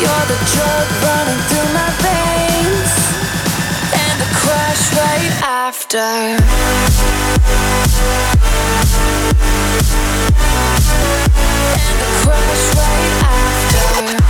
You're the drug running through my veins, and the crash right after. And the crash right after. And